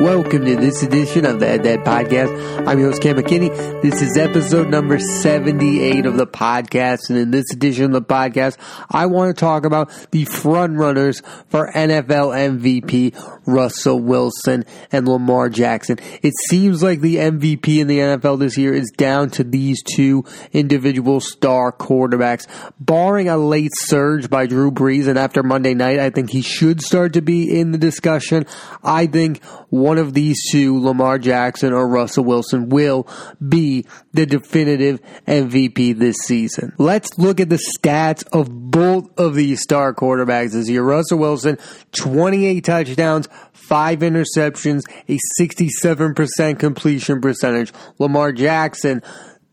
Welcome to this edition of the Ed Ed Podcast. I'm your host, Cam McKinney. This is episode number 78 of the podcast. And in this edition of the podcast, I want to talk about the front runners for NFL MVP, Russell Wilson and Lamar Jackson. It seems like the MVP in the NFL this year is down to these two individual star quarterbacks. Barring a late surge by Drew Brees and after Monday night, I think he should start to be in the discussion. I think one of these two, Lamar Jackson or Russell Wilson, will be the definitive MVP this season. Let's look at the stats of both of these star quarterbacks this year. Russell Wilson, 28 touchdowns, five interceptions, a 67% completion percentage. Lamar Jackson,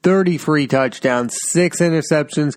33 touchdowns, 6 interceptions,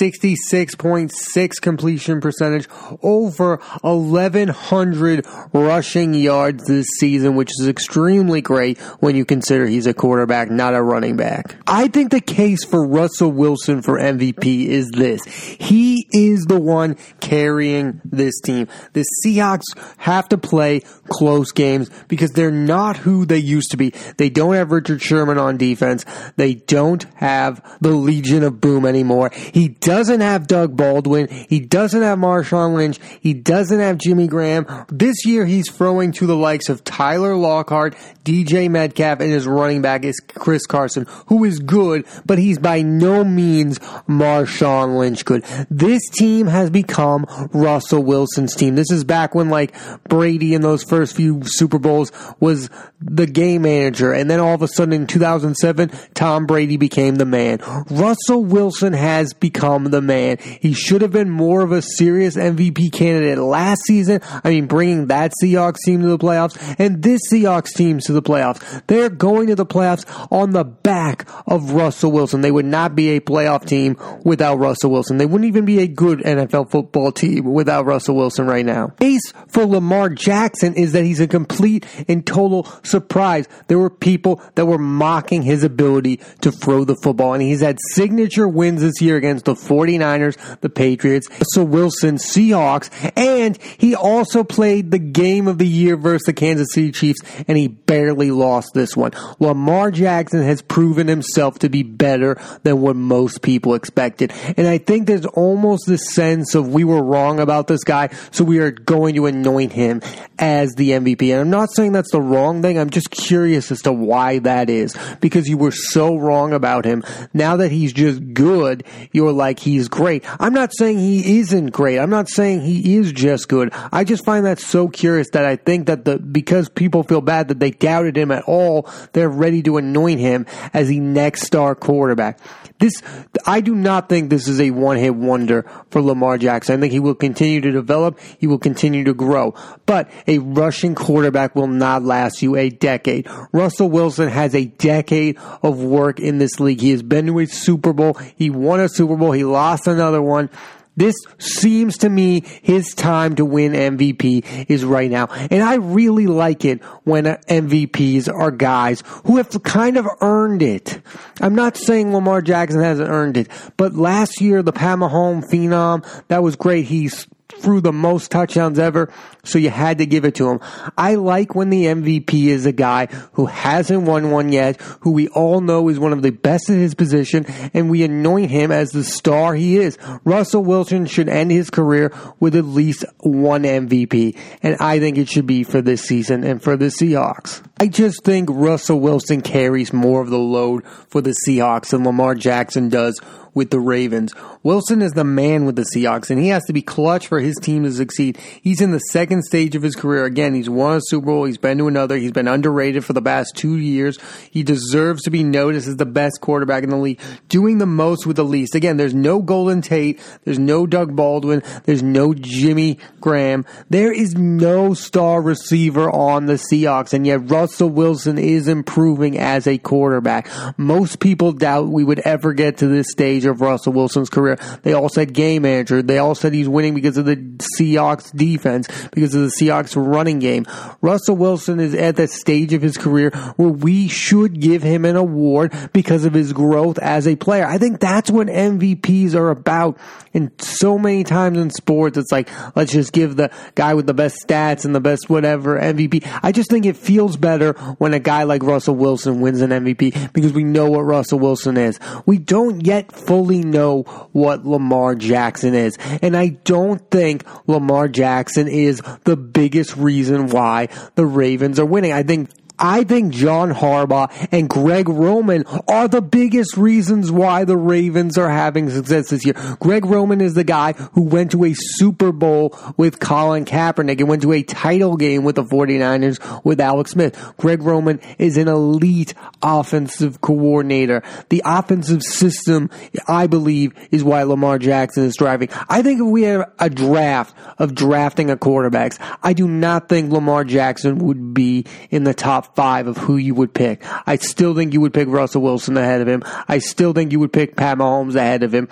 66.6 completion percentage, over 1,100 rushing yards this season, which is extremely great when you consider he's a quarterback, not a running back. I think the case for Russell Wilson for MVP is this. He is the one carrying this team. The Seahawks have to play close games because they're not who they used to be. They don't have Richard Sherman on defense. They don't have the Legion of Boom anymore. He doesn't have Doug Baldwin. He doesn't have Marshawn Lynch. He doesn't have Jimmy Graham. This year he's throwing to the likes of Tyler Lockhart, DJ Metcalf, and his running back is Chris Carson, who is good, but he's by no means Marshawn Lynch good. This team has become Russell Wilson's team. This is back when like Brady in those first few Super Bowls was the game manager, and then all of a sudden in 2007, Tom Brady became the man. Russell Wilson has become the man. He should have been more of a serious MVP candidate last season. I mean, bringing that Seahawks team to the playoffs and this Seahawks team to the playoffs. They're going to the playoffs on the back of Russell Wilson. They would not be a playoff team without Russell Wilson. They wouldn't even be a good NFL football team without Russell Wilson right now. Case for Lamar Jackson is that he's a complete and total surprise. There were people that were mocking his ability to throw the football, and he's had signature wins this year against the 49ers, the Patriots, Russell Wilson, Seahawks, and he also played the game of the year versus the Kansas City Chiefs, and he barely lost this one. Lamar Jackson has proven himself to be better than what most people expected. And I think there's almost this sense of we were wrong about this guy, so we are going to anoint him as the MVP. And I'm not saying that's the wrong thing. I'm just curious as to why that is because you were so wrong about him. Now that he's just good, you're like he's great. I'm not saying he isn't great. I'm not saying he is just good. I just find that so curious that I think that the because people feel bad that they doubted him at all, they're ready to anoint him as the next star quarterback. This I do not think this is a one-hit wonder for Lamar Jackson. I think he will continue to develop, he will continue to grow. But a rushing quarterback will not last you a decade. Russell Wilson has a decade of work in this league. He has been to a Super Bowl. He won a Super Bowl. He lost another one. This seems to me his time to win MVP is right now. And I really like it when MVPs are guys who have kind of earned it. I'm not saying Lamar Jackson hasn't earned it, but last year, the Pat Mahomes phenom, that was great. He's threw the most touchdowns ever, so you had to give it to him. I like when the MVP is a guy who hasn't won one yet, who we all know is one of the best in his position, and we anoint him as the star he is. Russell Wilson should end his career with at least one MVP, and I think it should be for this season and for the Seahawks. I just think Russell Wilson carries more of the load for the Seahawks than Lamar Jackson does with the Ravens. Wilson is the man with the Seahawks, and he has to be clutch for his team to succeed. He's in the second stage of his career. Again, he's won a Super Bowl. He's been to another. He's been underrated for the past two years. He deserves to be noticed as the best quarterback in the league, doing the most with the least. Again, there's no Golden Tate. There's no Doug Baldwin. There's no Jimmy Graham. There is no star receiver on the Seahawks, and yet Russell Wilson is improving as a quarterback. Most people doubt we would ever get to this stage of Russell Wilson's career. They all said game manager. They all said he's winning because of the Seahawks defense, because of the Seahawks running game. Russell Wilson is at that stage of his career where we should give him an award because of his growth as a player. I think that's what MVPs are about. And so many times in sports, it's like, let's just give the guy with the best stats and the best whatever MVP. I just think it feels better when a guy like Russell Wilson wins an MVP because we know what Russell Wilson is. We don't yet fully know what Lamar Jackson is. And I don't think Lamar Jackson is the biggest reason why the Ravens are winning. I think I think John Harbaugh and Greg Roman are the biggest reasons why the Ravens are having success this year. Greg Roman is the guy who went to a Super Bowl with Colin Kaepernick and went to a title game with the 49ers with Alex Smith. Greg Roman is an elite offensive coordinator. The offensive system, I believe, is why Lamar Jackson is driving. I think if we have a draft of drafting a quarterbacks, I do not think Lamar Jackson would be in the top five of who you would pick. I still think you would pick Russell Wilson ahead of him. I still think you would pick Pat Mahomes ahead of him.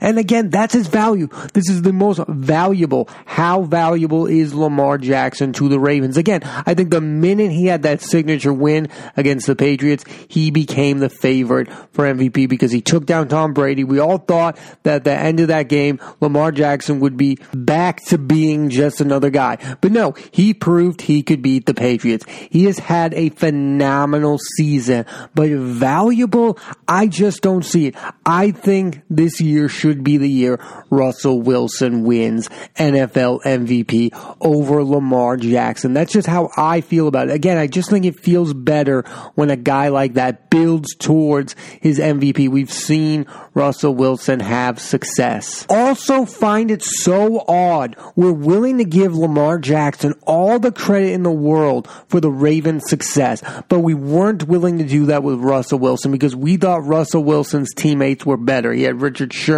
And again, that's his value. This is the most valuable. How valuable is Lamar Jackson to the Ravens? Again, I think the minute he had that signature win against the Patriots, he became the favorite for MVP because he took down Tom Brady. We all thought that at the end of that game, Lamar Jackson would be back to being just another guy. But no, he proved he could beat the Patriots. He has had a phenomenal season, but valuable, I just don't see it. I think this year year should be the year Russell Wilson wins NFL MVP over Lamar Jackson. That's just how I feel about it. Again, I just think it feels better when a guy like that builds towards his MVP. We've seen Russell Wilson have success. Also find it so odd we're willing to give Lamar Jackson all the credit in the world for the Ravens' success, but we weren't willing to do that with Russell Wilson because we thought Russell Wilson's teammates were better. He had Richard Sherman.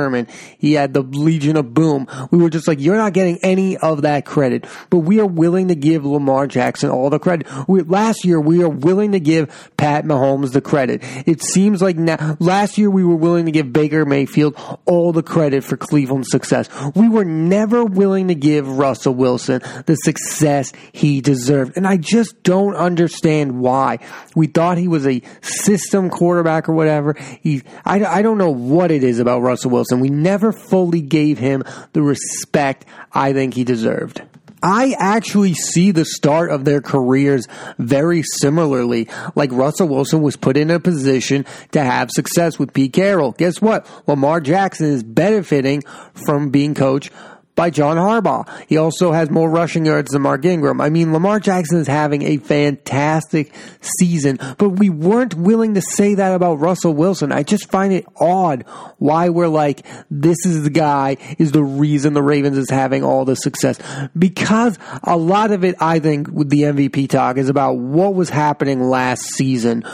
He had the Legion of Boom. We were just like, you're not getting any of that credit. But we are willing to give Lamar Jackson all the credit. We, last year, we are willing to give Pat Mahomes the credit. It seems like now, last year we were willing to give Baker Mayfield all the credit for Cleveland's success. We were never willing to give Russell Wilson the success he deserved. And I just don't understand why. We thought he was a system quarterback or whatever. He, I, I don't know what it is about Russell Wilson Wilson. We never fully gave him the respect I think he deserved. I actually see the start of their careers very similarly. Like Russell Wilson was put in a position to have success with Pete Carroll. Guess what? Lamar Jackson is benefiting from being coach by John Harbaugh. He also has more rushing yards than Mark Ingram. I mean, Lamar Jackson is having a fantastic season, but we weren't willing to say that about Russell Wilson. I just find it odd why we're like, this is the guy is the reason the Ravens is having all the success. Because a lot of it, I think, with the MVP talk is about what was happening last season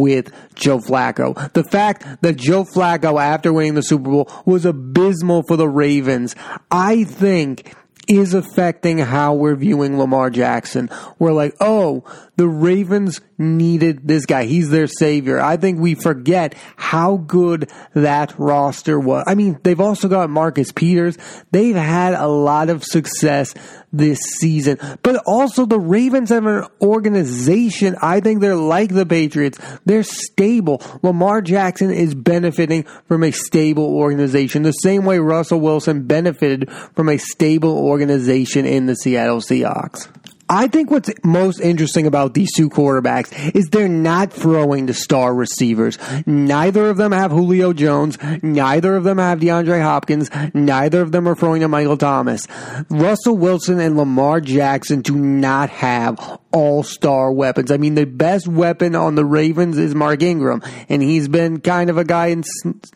with Joe Flacco. The fact that Joe Flacco, after winning the Super Bowl, was abysmal for the Ravens, I think is affecting how we're viewing Lamar Jackson. We're like, oh, the Ravens needed this guy. He's their savior. I think we forget how good that roster was. I mean, they've also got Marcus Peters. They've had a lot of success this season, but also the Ravens have an organization. I think they're like the Patriots. They're stable. Lamar Jackson is benefiting from a stable organization the same way Russell Wilson benefited from a stable organization in the Seattle Seahawks. I think what's most interesting about these two quarterbacks is they're not throwing to star receivers. Neither of them have Julio Jones. Neither of them have DeAndre Hopkins. Neither of them are throwing to Michael Thomas. Russell Wilson and Lamar Jackson do not have all star weapons. I mean, the best weapon on the Ravens is Mark Ingram, and he's been kind of a guy in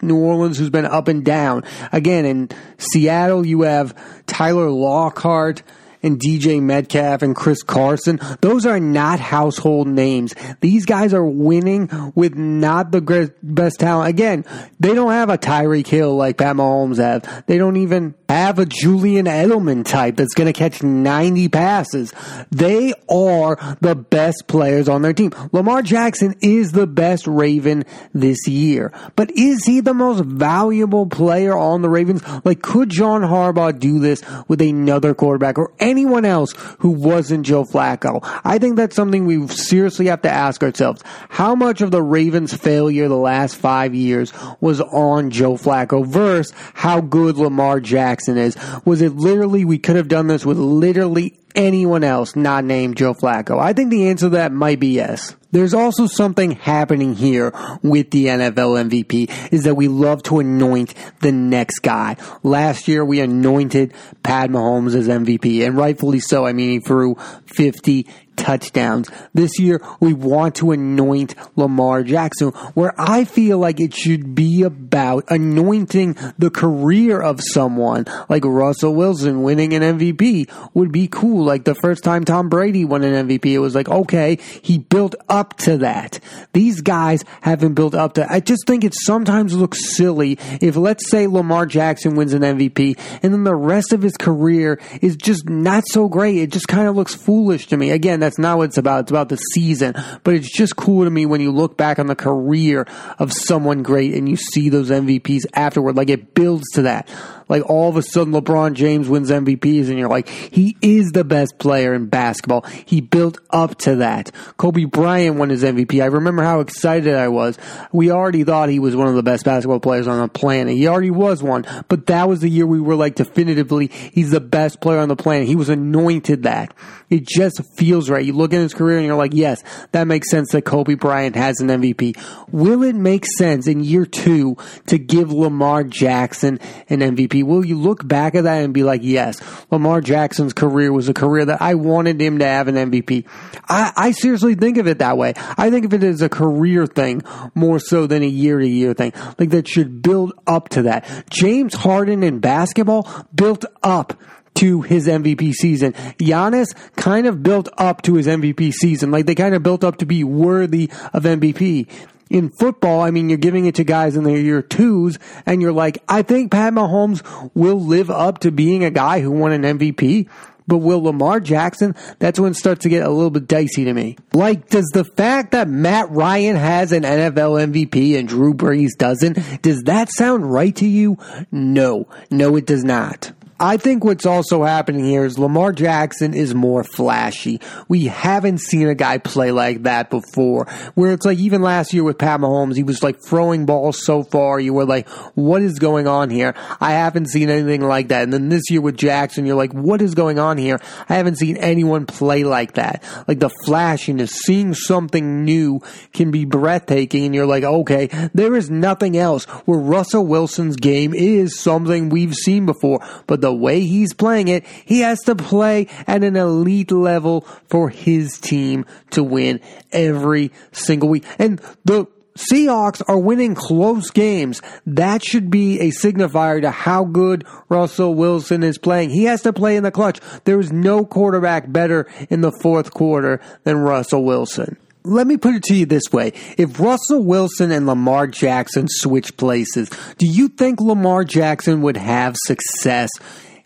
New Orleans who's been up and down. Again, in Seattle, you have Tyler Lockett and DJ Metcalf and Chris Carson, those are not household names. These guys are winning with not the best talent. Again, they don't have a Tyreek Hill like Pat Mahomes have. They don't even have a Julian Edelman type that's going to catch 90 passes. They are the best players on their team. Lamar Jackson is the best Raven this year. But is he the most valuable player on the Ravens? Like, could John Harbaugh do this with another quarterback or anyone else who wasn't Joe Flacco? I think that's something we seriously have to ask ourselves. How much of the Ravens' failure the last five years was on Joe Flacco versus how good Lamar Jackson is? Was it literally we could have done this with literally anyone else not named Joe Flacco? I think the answer to that might be yes. There's also something happening here with the NFL MVP is that we love to anoint the next guy. Last year we anointed Pat Mahomes as MVP and rightfully so. I mean, he threw 50 touchdowns. This year, we want to anoint Lamar Jackson, where I feel like it should be about anointing the career of someone like Russell Wilson winning an MVP would be cool. Like the first time Tom Brady won an MVP, it was like, okay, he built up to that. These guys haven't built up to, I just think it sometimes looks silly if let's say Lamar Jackson wins an MVP and then the rest of his career is just not so great. It just kind of looks foolish to me. Again, that's not what it's about. It's about the season. But it's just cool to me when you look back on the career of someone great and you see those MVPs afterward. Like it builds to that like all of a sudden LeBron James wins MVPs and you're like, he is the best player in basketball. He built up to that. Kobe Bryant won his MVP. I remember how excited I was. We already thought he was one of the best basketball players on the planet. He already was one, but that was the year we were like definitively, he's the best player on the planet. He was anointed that. It just feels right. You look at his career and you're like, yes, that makes sense that Kobe Bryant has an MVP. Will it make sense in year two to give Lamar Jackson an MVP? Will you look back at that and be like, yes, Lamar Jackson's career was a career that I wanted him to have an MVP? I, I seriously think of it that way. I think of it as a career thing more so than a year to year thing. Like that should build up to that. James Harden in basketball built up to his MVP season. Giannis kind of built up to his MVP season. Like they kind of built up to be worthy of MVP in football, I mean, you're giving it to guys in their year twos, and you're like, I think Pat Mahomes will live up to being a guy who won an MVP. But will Lamar Jackson? That's when it starts to get a little bit dicey to me. Like, does the fact that Matt Ryan has an NFL MVP and Drew Brees doesn't, does that sound right to you? No. No, it does not. I think what's also happening here is Lamar Jackson is more flashy. We haven't seen a guy play like that before. Where it's like even last year with Pat Mahomes, he was like throwing balls so far, you were like, what is going on here? I haven't seen anything like that. And then this year with Jackson, you're like, what is going on here? I haven't seen anyone play like that. Like the flashiness, seeing something new can be breathtaking. And you're like, okay, there is nothing else where Russell Wilson's game is something we've seen before. But the the way he's playing it, he has to play at an elite level for his team to win every single week. And the Seahawks are winning close games. That should be a signifier to how good Russell Wilson is playing. He has to play in the clutch. There is no quarterback better in the fourth quarter than Russell Wilson let me put it to you this way. If Russell Wilson and Lamar Jackson switch places, do you think Lamar Jackson would have success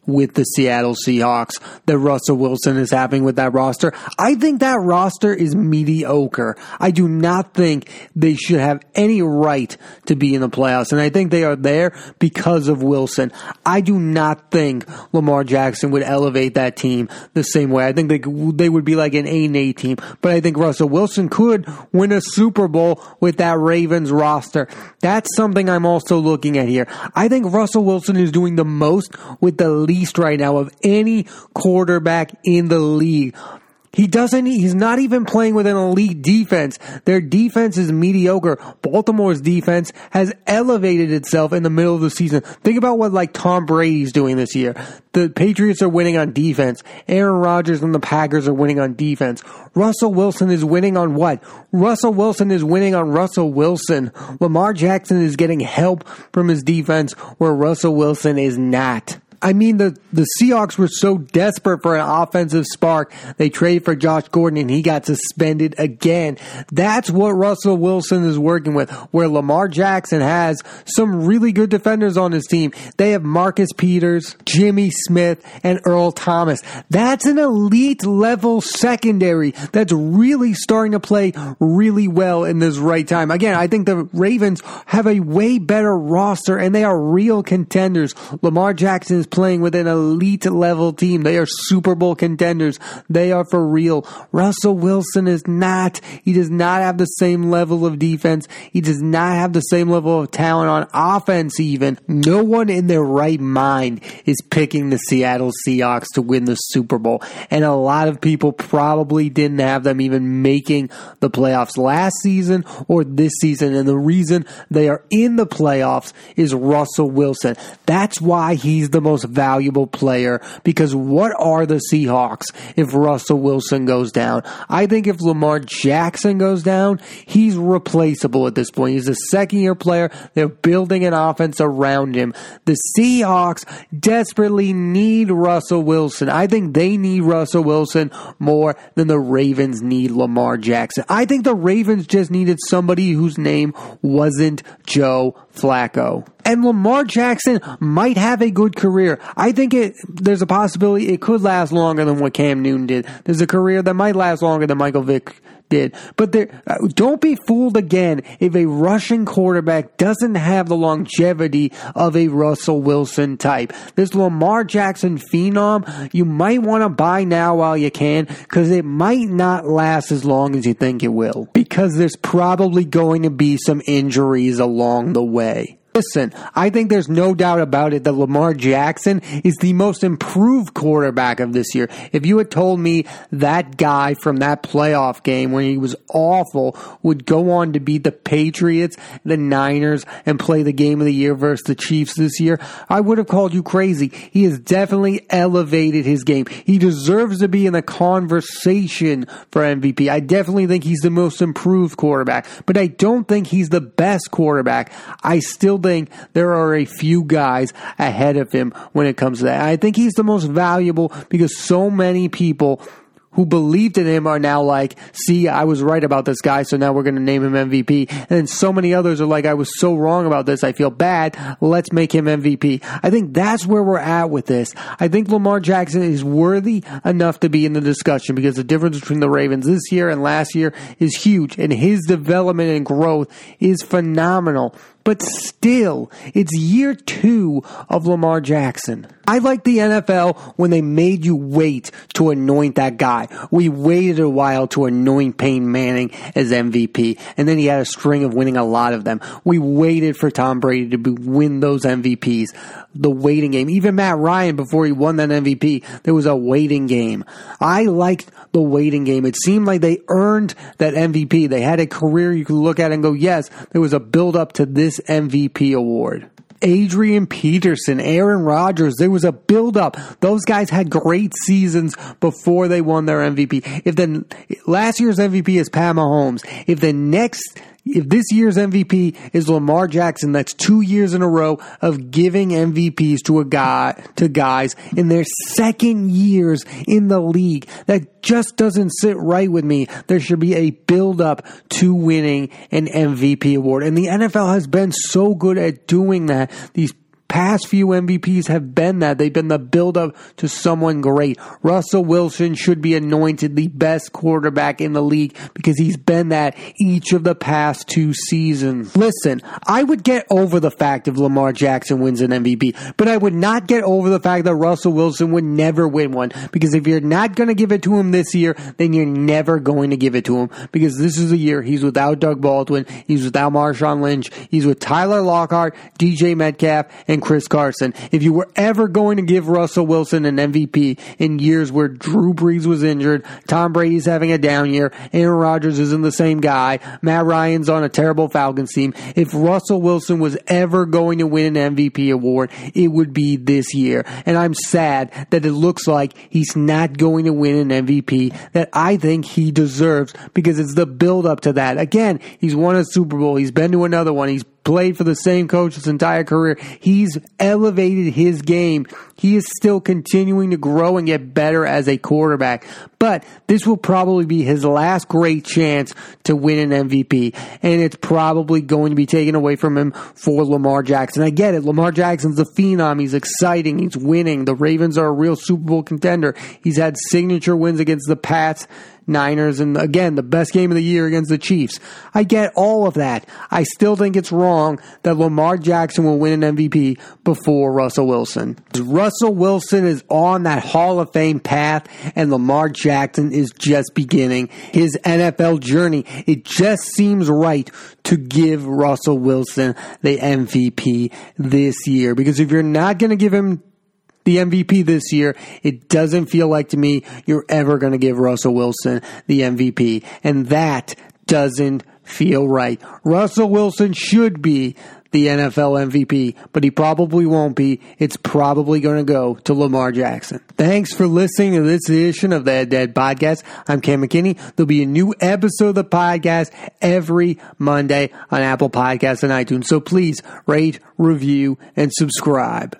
with the Seattle Seahawks that Russell Wilson is having with that roster. I think that roster is mediocre. I do not think they should have any right to be in the playoffs. And I think they are there because of Wilson. I do not think Lamar Jackson would elevate that team the same way. I think they, they would be like an A and A team. But I think Russell Wilson could win a Super Bowl with that Ravens roster. That's something I'm also looking at here. I think Russell Wilson is doing the most with the right now of any quarterback in the league. He doesn't, he's not even playing with an elite defense. Their defense is mediocre. Baltimore's defense has elevated itself in the middle of the season. Think about what like Tom Brady's doing this year. The Patriots are winning on defense. Aaron Rodgers and the Packers are winning on defense. Russell Wilson is winning on what? Russell Wilson is winning on Russell Wilson. Lamar Jackson is getting help from his defense where Russell Wilson is not. I mean, the, the Seahawks were so desperate for an offensive spark, they traded for Josh Gordon and he got suspended again. That's what Russell Wilson is working with, where Lamar Jackson has some really good defenders on his team. They have Marcus Peters, Jimmy Smith, and Earl Thomas. That's an elite level secondary that's really starting to play really well in this right time. Again, I think the Ravens have a way better roster and they are real contenders. Lamar Jackson is playing with an elite level team. They are Super Bowl contenders. They are for real. Russell Wilson is not. He does not have the same level of defense. He does not have the same level of talent on offense even. No one in their right mind is picking the Seattle Seahawks to win the Super Bowl. And a lot of people probably didn't have them even making the playoffs last season or this season. And the reason they are in the playoffs is Russell Wilson. That's why he's the most valuable player because what are the Seahawks if Russell Wilson goes down? I think if Lamar Jackson goes down, he's replaceable at this point. He's a second year player. They're building an offense around him. The Seahawks desperately need Russell Wilson. I think they need Russell Wilson more than the Ravens need Lamar Jackson. I think the Ravens just needed somebody whose name wasn't Joe Flacco. And Lamar Jackson might have a good career. I think it there's a possibility it could last longer than what Cam Newton did. There's a career that might last longer than Michael Vick did. But there, uh, don't be fooled again if a rushing quarterback doesn't have the longevity of a Russell Wilson type. This Lamar Jackson phenom, you might want to buy now while you can because it might not last as long as you think it will. Because there's probably going to be some injuries along the way. Listen, I think there's no doubt about it that Lamar Jackson is the most improved quarterback of this year. If you had told me that guy from that playoff game when he was awful would go on to beat the Patriots, the Niners, and play the game of the year versus the Chiefs this year, I would have called you crazy. He has definitely elevated his game. He deserves to be in the conversation for MVP. I definitely think he's the most improved quarterback, but I don't think he's the best quarterback. I still there are a few guys ahead of him when it comes to that. I think he's the most valuable because so many people who believed in him are now like, see, I was right about this guy, so now we're going to name him MVP. And then so many others are like, I was so wrong about this, I feel bad, let's make him MVP. I think that's where we're at with this. I think Lamar Jackson is worthy enough to be in the discussion because the difference between the Ravens this year and last year is huge, and his development and growth is phenomenal. But still, it's year two of Lamar Jackson. I like the NFL when they made you wait to anoint that guy. We waited a while to anoint Peyton Manning as MVP, and then he had a string of winning a lot of them. We waited for Tom Brady to be, win those MVPs. The waiting game. Even Matt Ryan, before he won that MVP, there was a waiting game. I liked the waiting game. It seemed like they earned that MVP. They had a career you could look at and go, yes, there was a build up to this MVP award. Adrian Peterson, Aaron Rodgers. There was a build up. Those guys had great seasons before they won their MVP. If the last year's MVP is Pat Mahomes, if the next if this year's MVP is Lamar Jackson, that's two years in a row of giving MVPs to a guy to guys in their second years in the league. That just doesn't sit right with me. There should be a build up to winning an MVP award. And the NFL has been so good at doing that these past few MVPs have been that. They've been the build up to someone great. Russell Wilson should be anointed the best quarterback in the league because he's been that each of the past two seasons. Listen, I would get over the fact if Lamar Jackson wins an MVP, but I would not get over the fact that Russell Wilson would never win one because if you're not going to give it to him this year, then you're never going to give it to him because this is the year he's without Doug Baldwin, he's without Marshawn Lynch, he's with Tyler Lockhart, DJ Metcalf, and Chris Carson. If you were ever going to give Russell Wilson an MVP in years where Drew Brees was injured, Tom Brady's having a down year, Aaron Rodgers isn't the same guy, Matt Ryan's on a terrible Falcons team, if Russell Wilson was ever going to win an MVP award, it would be this year. And I'm sad that it looks like he's not going to win an MVP that I think he deserves because it's the build up to that. Again, he's won a Super Bowl, he's been to another one, he's played for the same coach his entire career. He's elevated his game. He is still continuing to grow and get better as a quarterback. But this will probably be his last great chance to win an MVP. And it's probably going to be taken away from him for Lamar Jackson. I get it. Lamar Jackson's a phenom. He's exciting. He's winning. The Ravens are a real Super Bowl contender. He's had signature wins against the Pats Niners, and again, the best game of the year against the Chiefs. I get all of that. I still think it's wrong that Lamar Jackson will win an MVP before Russell Wilson. Russell Wilson is on that Hall of Fame path, and Lamar Jackson is just beginning his NFL journey. It just seems right to give Russell Wilson the MVP this year because if you're not going to give him the MVP this year, it doesn't feel like to me you're ever going to give Russell Wilson the MVP. And that doesn't feel right. Russell Wilson should be the NFL MVP, but he probably won't be. It's probably going to go to Lamar Jackson. Thanks for listening to this edition of the Head Dead Podcast. I'm Cam McKinney. There'll be a new episode of the podcast every Monday on Apple Podcasts and iTunes. So please rate, review, and subscribe.